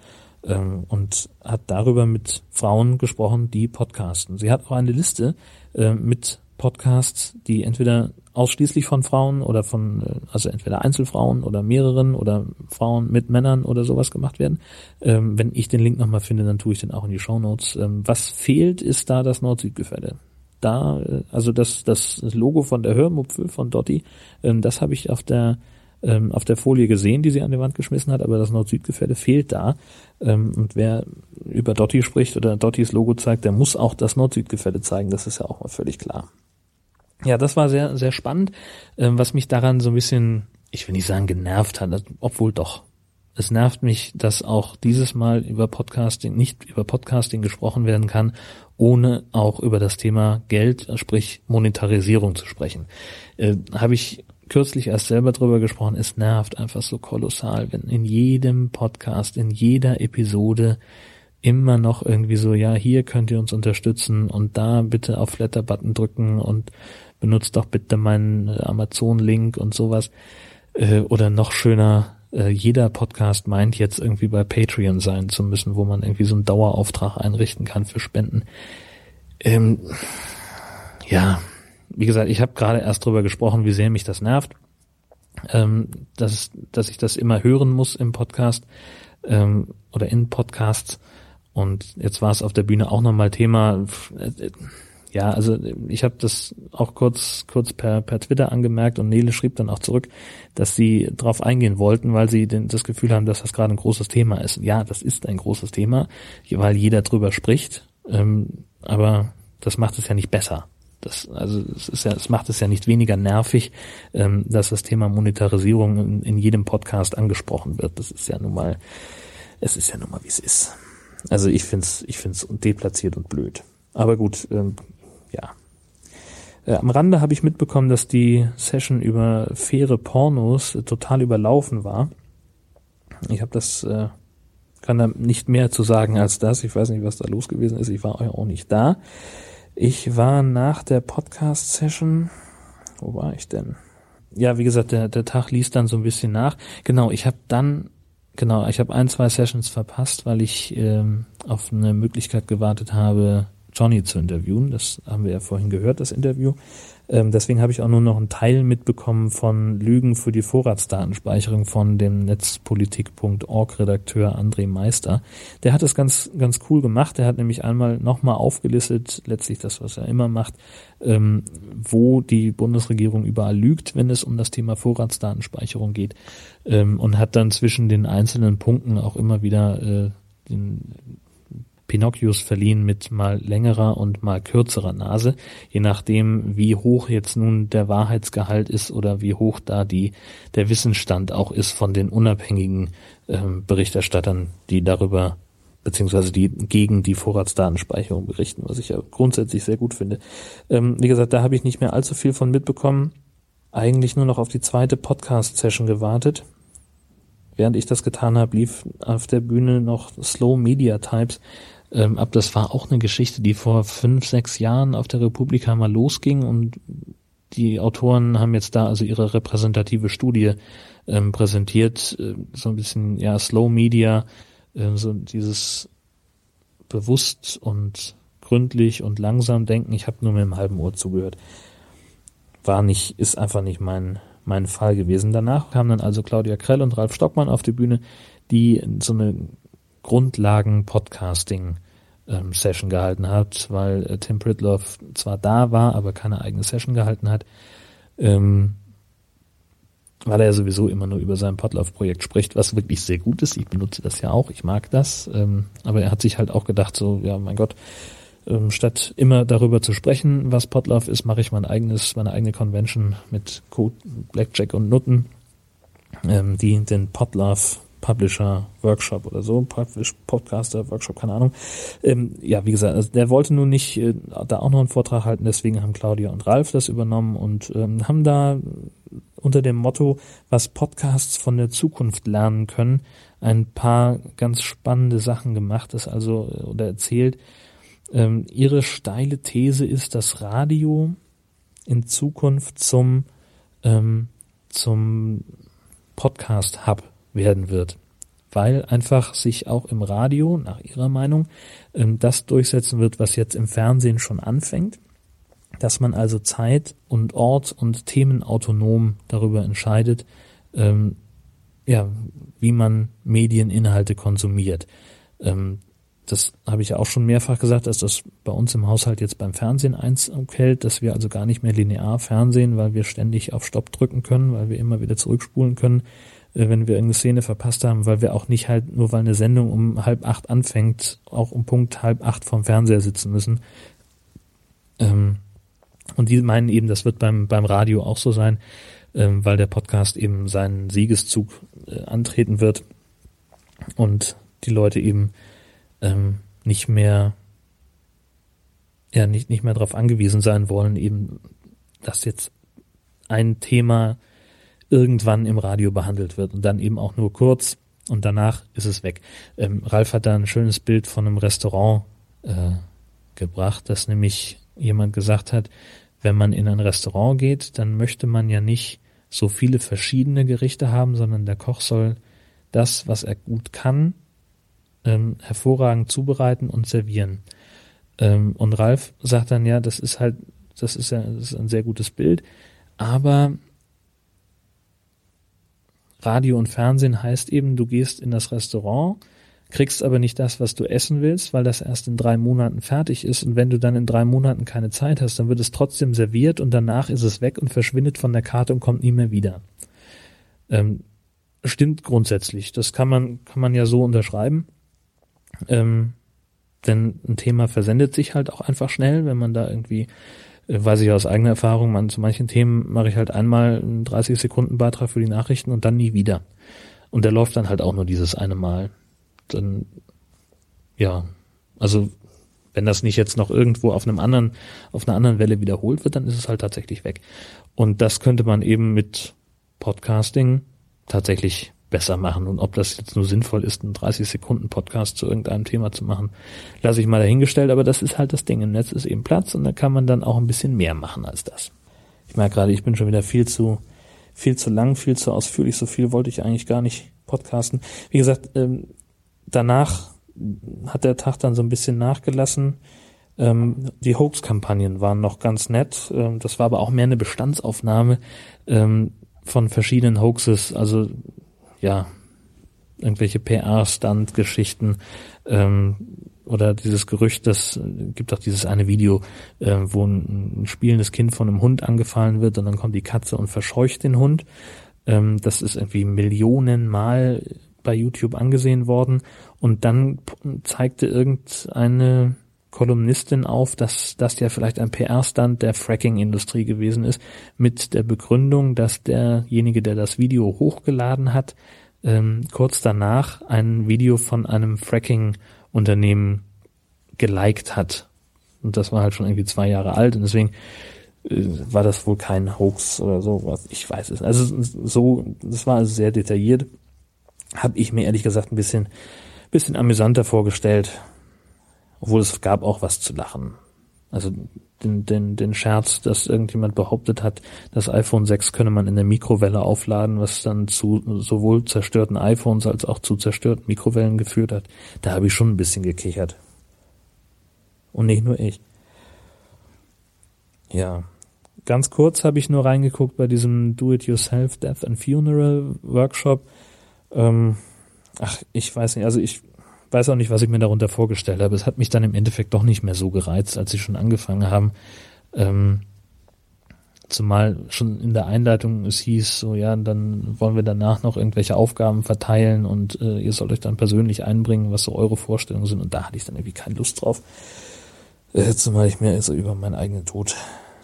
ähm, und hat darüber mit Frauen gesprochen, die podcasten. Sie hat auch eine Liste äh, mit Podcasts, die entweder ausschließlich von Frauen oder von, äh, also entweder Einzelfrauen oder mehreren oder Frauen mit Männern oder sowas gemacht werden. Ähm, wenn ich den Link nochmal finde, dann tue ich den auch in die Show Notes. Ähm, was fehlt, ist da das Nord-Süd-Gefälle. Da, äh, also das, das Logo von der Hörmupfel von Dotti, ähm, das habe ich auf der ähm, auf der Folie gesehen, die sie an die Wand geschmissen hat, aber das Nord-Süd-Gefälle fehlt da. Ähm, und wer über Dotti spricht oder Dottis Logo zeigt, der muss auch das Nord-Süd-Gefälle zeigen, das ist ja auch mal völlig klar. Ja, das war sehr, sehr spannend, ähm, was mich daran so ein bisschen, ich will nicht sagen genervt hat, obwohl doch. Es nervt mich, dass auch dieses Mal über Podcasting, nicht über Podcasting gesprochen werden kann, ohne auch über das Thema Geld, sprich Monetarisierung zu sprechen. Äh, Habe ich kürzlich erst selber drüber gesprochen, es nervt einfach so kolossal, wenn in jedem Podcast, in jeder Episode immer noch irgendwie so, ja, hier könnt ihr uns unterstützen und da bitte auf Flatter-Button drücken und benutzt doch bitte meinen äh, Amazon-Link und sowas. Äh, oder noch schöner, äh, jeder Podcast meint jetzt irgendwie bei Patreon sein zu müssen, wo man irgendwie so einen Dauerauftrag einrichten kann für Spenden. Ähm, ja, wie gesagt, ich habe gerade erst drüber gesprochen, wie sehr mich das nervt, ähm, dass, dass ich das immer hören muss im Podcast ähm, oder in Podcasts. Und jetzt war es auf der Bühne auch nochmal Thema. Ja, also ich habe das auch kurz kurz per per Twitter angemerkt und Nele schrieb dann auch zurück, dass sie darauf eingehen wollten, weil sie den, das Gefühl haben, dass das gerade ein großes Thema ist. Ja, das ist ein großes Thema, weil jeder drüber spricht, ähm, aber das macht es ja nicht besser. Das, also es ist ja, es macht es ja nicht weniger nervig, ähm, dass das Thema Monetarisierung in, in jedem Podcast angesprochen wird. Das ist ja nun mal, es ist ja nun mal wie es ist. Also ich find's, ich find's deplatziert und blöd. Aber gut, ähm, ja. Äh, am Rande habe ich mitbekommen, dass die Session über faire Pornos äh, total überlaufen war. Ich habe das, äh, kann da nicht mehr zu sagen als das. Ich weiß nicht, was da los gewesen ist. Ich war auch nicht da. Ich war nach der Podcast-Session, wo war ich denn? Ja, wie gesagt, der, der Tag ließ dann so ein bisschen nach. Genau, ich habe dann, genau, ich habe ein, zwei Sessions verpasst, weil ich ähm, auf eine Möglichkeit gewartet habe, Johnny zu interviewen. Das haben wir ja vorhin gehört, das Interview. Ähm, deswegen habe ich auch nur noch einen Teil mitbekommen von Lügen für die Vorratsdatenspeicherung von dem Netzpolitik.org Redakteur André Meister. Der hat das ganz, ganz cool gemacht. Der hat nämlich einmal nochmal aufgelistet, letztlich das, was er immer macht, ähm, wo die Bundesregierung überall lügt, wenn es um das Thema Vorratsdatenspeicherung geht. Ähm, und hat dann zwischen den einzelnen Punkten auch immer wieder äh, den, Pinocchios verliehen mit mal längerer und mal kürzerer Nase, je nachdem, wie hoch jetzt nun der Wahrheitsgehalt ist oder wie hoch da die der Wissensstand auch ist von den unabhängigen ähm, Berichterstattern, die darüber beziehungsweise die gegen die Vorratsdatenspeicherung berichten, was ich ja grundsätzlich sehr gut finde. Ähm, wie gesagt, da habe ich nicht mehr allzu viel von mitbekommen. Eigentlich nur noch auf die zweite Podcast-Session gewartet. Während ich das getan habe, lief auf der Bühne noch Slow Media Types, ähm, ab. Das war auch eine Geschichte, die vor fünf, sechs Jahren auf der Republika mal losging und die Autoren haben jetzt da also ihre repräsentative Studie ähm, präsentiert, äh, so ein bisschen ja Slow Media, äh, so dieses bewusst und gründlich und langsam denken. Ich habe nur mit einem halben Ohr zugehört. War nicht, ist einfach nicht mein mein Fall gewesen. Danach kamen dann also Claudia Krell und Ralf Stockmann auf die Bühne, die so eine Grundlagen Podcasting ähm, gehalten hat, weil äh, Tim Pritloff zwar da war, aber keine eigene Session gehalten hat. Ähm, weil er ja sowieso immer nur über sein Podlove-Projekt spricht, was wirklich sehr gut ist. Ich benutze das ja auch, ich mag das. Ähm, aber er hat sich halt auch gedacht, so, ja, mein Gott, ähm, statt immer darüber zu sprechen, was Podlove ist, mache ich mein eigenes, meine eigene Convention mit Code, Blackjack und Nutten, ähm, die den Podlove Publisher Workshop oder so, Publish Podcaster Workshop, keine Ahnung. Ähm, ja, wie gesagt, also der wollte nun nicht äh, da auch noch einen Vortrag halten, deswegen haben Claudia und Ralf das übernommen und ähm, haben da unter dem Motto, was Podcasts von der Zukunft lernen können, ein paar ganz spannende Sachen gemacht, ist also äh, oder erzählt. Ähm, ihre steile These ist, dass Radio in Zukunft zum ähm, zum Podcast Hub werden wird, weil einfach sich auch im Radio, nach ihrer Meinung, ähm, das durchsetzen wird, was jetzt im Fernsehen schon anfängt, dass man also Zeit und Ort und Themen autonom darüber entscheidet, ähm, ja, wie man Medieninhalte konsumiert. Ähm, das habe ich ja auch schon mehrfach gesagt, dass das bei uns im Haushalt jetzt beim Fernsehen eins hält, dass wir also gar nicht mehr linear Fernsehen, weil wir ständig auf Stopp drücken können, weil wir immer wieder zurückspulen können, wenn wir irgendeine Szene verpasst haben, weil wir auch nicht halt, nur weil eine Sendung um halb acht anfängt, auch um Punkt halb acht vom Fernseher sitzen müssen. Ähm, und die meinen eben, das wird beim, beim Radio auch so sein, ähm, weil der Podcast eben seinen Siegeszug äh, antreten wird und die Leute eben ähm, nicht mehr ja nicht nicht mehr darauf angewiesen sein wollen, eben dass jetzt ein Thema irgendwann im Radio behandelt wird und dann eben auch nur kurz und danach ist es weg. Ähm, Ralf hat da ein schönes Bild von einem Restaurant äh, gebracht, dass nämlich jemand gesagt hat, wenn man in ein Restaurant geht, dann möchte man ja nicht so viele verschiedene Gerichte haben, sondern der Koch soll das, was er gut kann, ähm, hervorragend zubereiten und servieren. Ähm, und Ralf sagt dann ja, das ist halt, das ist ja das ist ein sehr gutes Bild, aber Radio und Fernsehen heißt eben, du gehst in das Restaurant, kriegst aber nicht das, was du essen willst, weil das erst in drei Monaten fertig ist. Und wenn du dann in drei Monaten keine Zeit hast, dann wird es trotzdem serviert und danach ist es weg und verschwindet von der Karte und kommt nie mehr wieder. Ähm, stimmt grundsätzlich. Das kann man, kann man ja so unterschreiben. Ähm, denn ein Thema versendet sich halt auch einfach schnell, wenn man da irgendwie weiß ich aus eigener Erfahrung, man, zu manchen Themen mache ich halt einmal einen 30 Sekunden Beitrag für die Nachrichten und dann nie wieder. Und der läuft dann halt auch nur dieses eine Mal. Dann, ja, also wenn das nicht jetzt noch irgendwo auf einem anderen, auf einer anderen Welle wiederholt wird, dann ist es halt tatsächlich weg. Und das könnte man eben mit Podcasting tatsächlich besser machen. Und ob das jetzt nur sinnvoll ist, einen 30 Sekunden Podcast zu irgendeinem Thema zu machen, lasse ich mal dahingestellt. Aber das ist halt das Ding. Im Netz ist eben Platz und da kann man dann auch ein bisschen mehr machen als das. Ich merke gerade, ich bin schon wieder viel zu, viel zu lang, viel zu ausführlich. So viel wollte ich eigentlich gar nicht podcasten. Wie gesagt, ähm, danach hat der Tag dann so ein bisschen nachgelassen. Ähm, die Hoax-Kampagnen waren noch ganz nett. Ähm, das war aber auch mehr eine Bestandsaufnahme von verschiedenen Hoaxes. Also ja, irgendwelche PR-Stand-Geschichten ähm, oder dieses Gerücht, das gibt auch dieses eine Video, äh, wo ein, ein spielendes Kind von einem Hund angefallen wird und dann kommt die Katze und verscheucht den Hund. Ähm, das ist irgendwie Millionenmal bei YouTube angesehen worden und dann zeigte irgendeine Kolumnistin auf, dass das ja vielleicht ein PR-Stand der Fracking-Industrie gewesen ist, mit der Begründung, dass derjenige, der das Video hochgeladen hat, ähm, kurz danach ein Video von einem Fracking-Unternehmen geliked hat. Und das war halt schon irgendwie zwei Jahre alt und deswegen äh, war das wohl kein Hoax oder so, was ich weiß es. Also so, das war also sehr detailliert. Habe ich mir ehrlich gesagt ein bisschen, bisschen amüsanter vorgestellt. Obwohl es gab auch was zu lachen. Also den, den, den Scherz, dass irgendjemand behauptet hat, das iPhone 6 könne man in der Mikrowelle aufladen, was dann zu sowohl zerstörten iPhones als auch zu zerstörten Mikrowellen geführt hat. Da habe ich schon ein bisschen gekichert. Und nicht nur ich. Ja. Ganz kurz habe ich nur reingeguckt bei diesem Do-It-Yourself Death and Funeral Workshop. Ähm, ach, ich weiß nicht, also ich weiß auch nicht, was ich mir darunter vorgestellt habe. Es hat mich dann im Endeffekt doch nicht mehr so gereizt, als sie schon angefangen haben. Ähm, zumal schon in der Einleitung es hieß, so ja, dann wollen wir danach noch irgendwelche Aufgaben verteilen und äh, ihr sollt euch dann persönlich einbringen, was so eure Vorstellungen sind. Und da hatte ich dann irgendwie keine Lust drauf. Äh, zumal ich mir also über meinen eigenen Tod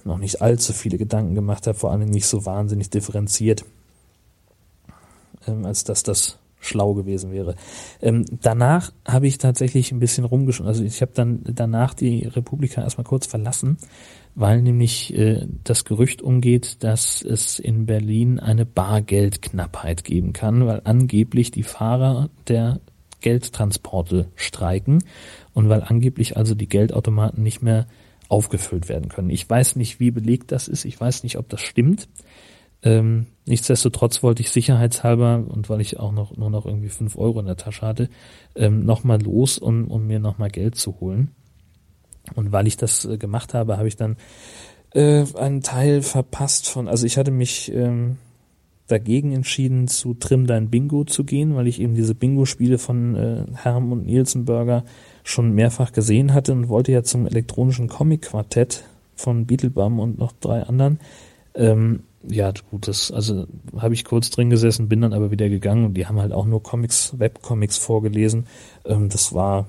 noch nicht allzu viele Gedanken gemacht habe, vor allem nicht so wahnsinnig differenziert, ähm, als dass das schlau gewesen wäre. Ähm, danach habe ich tatsächlich ein bisschen rumgeschaut. Also ich habe dann danach die Republika erstmal kurz verlassen, weil nämlich äh, das Gerücht umgeht, dass es in Berlin eine Bargeldknappheit geben kann, weil angeblich die Fahrer der Geldtransporte streiken und weil angeblich also die Geldautomaten nicht mehr aufgefüllt werden können. Ich weiß nicht, wie belegt das ist. Ich weiß nicht, ob das stimmt. Ähm, nichtsdestotrotz wollte ich sicherheitshalber und weil ich auch noch nur noch irgendwie fünf Euro in der Tasche hatte, ähm, nochmal los, um, um mir nochmal Geld zu holen. Und weil ich das äh, gemacht habe, habe ich dann äh, einen Teil verpasst von, also ich hatte mich ähm, dagegen entschieden, zu Trim Dein Bingo zu gehen, weil ich eben diese Bingo-Spiele von äh, Herm und Nielsenberger schon mehrfach gesehen hatte und wollte ja zum elektronischen Comic-Quartett von Beetlebum und noch drei anderen. Ähm, ja, gut, das, also habe ich kurz drin gesessen, bin dann aber wieder gegangen und die haben halt auch nur Comics, Webcomics vorgelesen. Ähm, das war,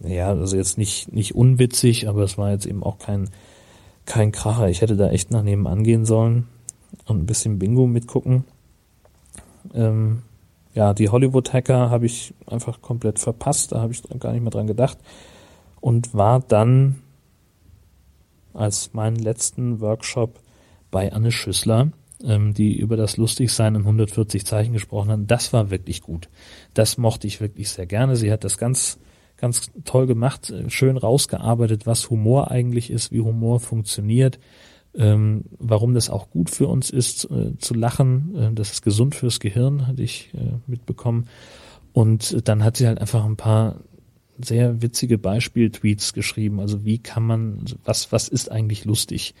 ja, also jetzt nicht, nicht unwitzig, aber es war jetzt eben auch kein, kein Kracher. Ich hätte da echt nach nebenan gehen sollen und ein bisschen Bingo mitgucken. Ähm, ja, die Hollywood-Hacker habe ich einfach komplett verpasst, da habe ich gar nicht mehr dran gedacht und war dann als meinen letzten Workshop bei Anne Schüssler, ähm, die über das Lustigsein in 140 Zeichen gesprochen hat. Das war wirklich gut. Das mochte ich wirklich sehr gerne. Sie hat das ganz, ganz toll gemacht, schön rausgearbeitet, was Humor eigentlich ist, wie Humor funktioniert ähm, warum das auch gut für uns ist, äh, zu lachen. Äh, das ist gesund fürs Gehirn, hatte ich äh, mitbekommen. Und dann hat sie halt einfach ein paar sehr witzige Beispieltweets geschrieben. Also wie kann man, was, was ist eigentlich lustig?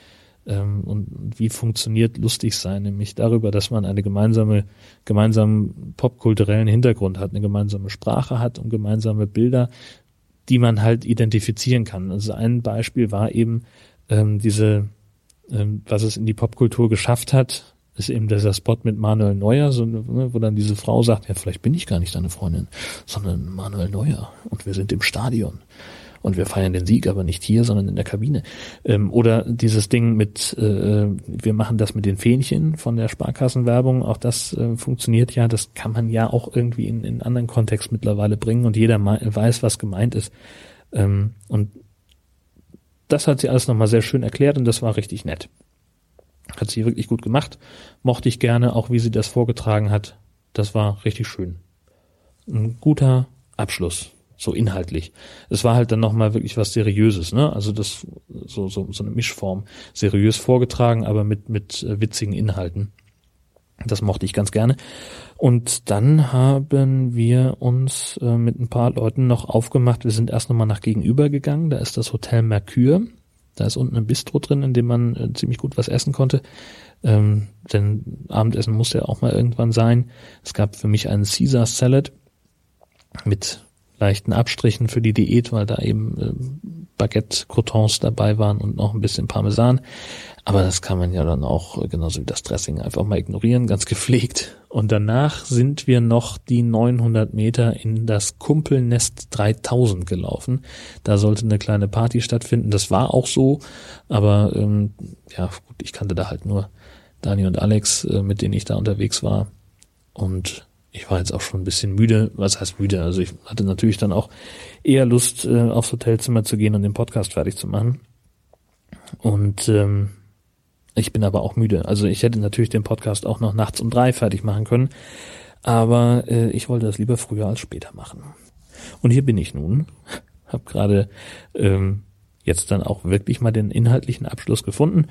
Ähm, und wie funktioniert lustig sein? Nämlich darüber, dass man eine gemeinsame, gemeinsamen popkulturellen Hintergrund hat, eine gemeinsame Sprache hat und gemeinsame Bilder, die man halt identifizieren kann. Also ein Beispiel war eben ähm, diese ähm, was es in die Popkultur geschafft hat, ist eben dieser Spot mit Manuel Neuer, so, ne, wo dann diese Frau sagt, ja, vielleicht bin ich gar nicht deine Freundin, sondern Manuel Neuer und wir sind im Stadion und wir feiern den Sieg, aber nicht hier, sondern in der Kabine. Ähm, oder dieses Ding mit, äh, wir machen das mit den Fähnchen von der Sparkassenwerbung, auch das äh, funktioniert ja, das kann man ja auch irgendwie in, in anderen Kontext mittlerweile bringen und jeder weiß, was gemeint ist. Ähm, und das hat sie alles nochmal sehr schön erklärt und das war richtig nett. Hat sie wirklich gut gemacht. Mochte ich gerne, auch wie sie das vorgetragen hat. Das war richtig schön. Ein guter Abschluss, so inhaltlich. Es war halt dann nochmal wirklich was Seriöses, ne? Also das, so, so, so eine Mischform. Seriös vorgetragen, aber mit, mit äh, witzigen Inhalten. Das mochte ich ganz gerne. Und dann haben wir uns äh, mit ein paar Leuten noch aufgemacht. Wir sind erst nochmal nach gegenüber gegangen. Da ist das Hotel Mercure. Da ist unten ein Bistro drin, in dem man äh, ziemlich gut was essen konnte. Ähm, denn Abendessen musste ja auch mal irgendwann sein. Es gab für mich einen Caesar Salad mit leichten Abstrichen für die Diät, weil da eben äh, Baguette-Crotons dabei waren und noch ein bisschen Parmesan. Aber das kann man ja dann auch, äh, genauso wie das Dressing, einfach mal ignorieren, ganz gepflegt. Und danach sind wir noch die 900 Meter in das Kumpelnest 3000 gelaufen. Da sollte eine kleine Party stattfinden. Das war auch so, aber ähm, ja, gut, ich kannte da halt nur Dani und Alex, äh, mit denen ich da unterwegs war. Und ich war jetzt auch schon ein bisschen müde. Was heißt müde? Also ich hatte natürlich dann auch eher Lust, äh, aufs Hotelzimmer zu gehen und den Podcast fertig zu machen. Und ähm, ich bin aber auch müde. Also ich hätte natürlich den Podcast auch noch nachts um drei fertig machen können. Aber äh, ich wollte das lieber früher als später machen. Und hier bin ich nun. Hab gerade ähm, jetzt dann auch wirklich mal den inhaltlichen Abschluss gefunden.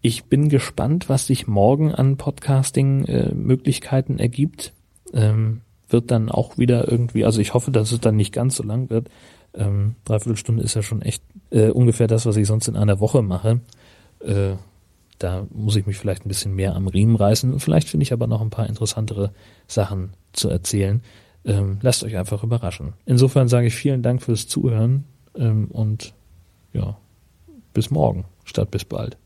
Ich bin gespannt, was sich morgen an Podcasting-Möglichkeiten äh, ergibt. Ähm, wird dann auch wieder irgendwie, also ich hoffe, dass es dann nicht ganz so lang wird. Ähm, dreiviertel Stunde ist ja schon echt äh, ungefähr das, was ich sonst in einer Woche mache. Äh, da muss ich mich vielleicht ein bisschen mehr am Riemen reißen. Vielleicht finde ich aber noch ein paar interessantere Sachen zu erzählen. ähm, lasst euch einfach überraschen. Insofern sage ich vielen Dank fürs Zuhören ähm, und ja, bis morgen statt bis bald.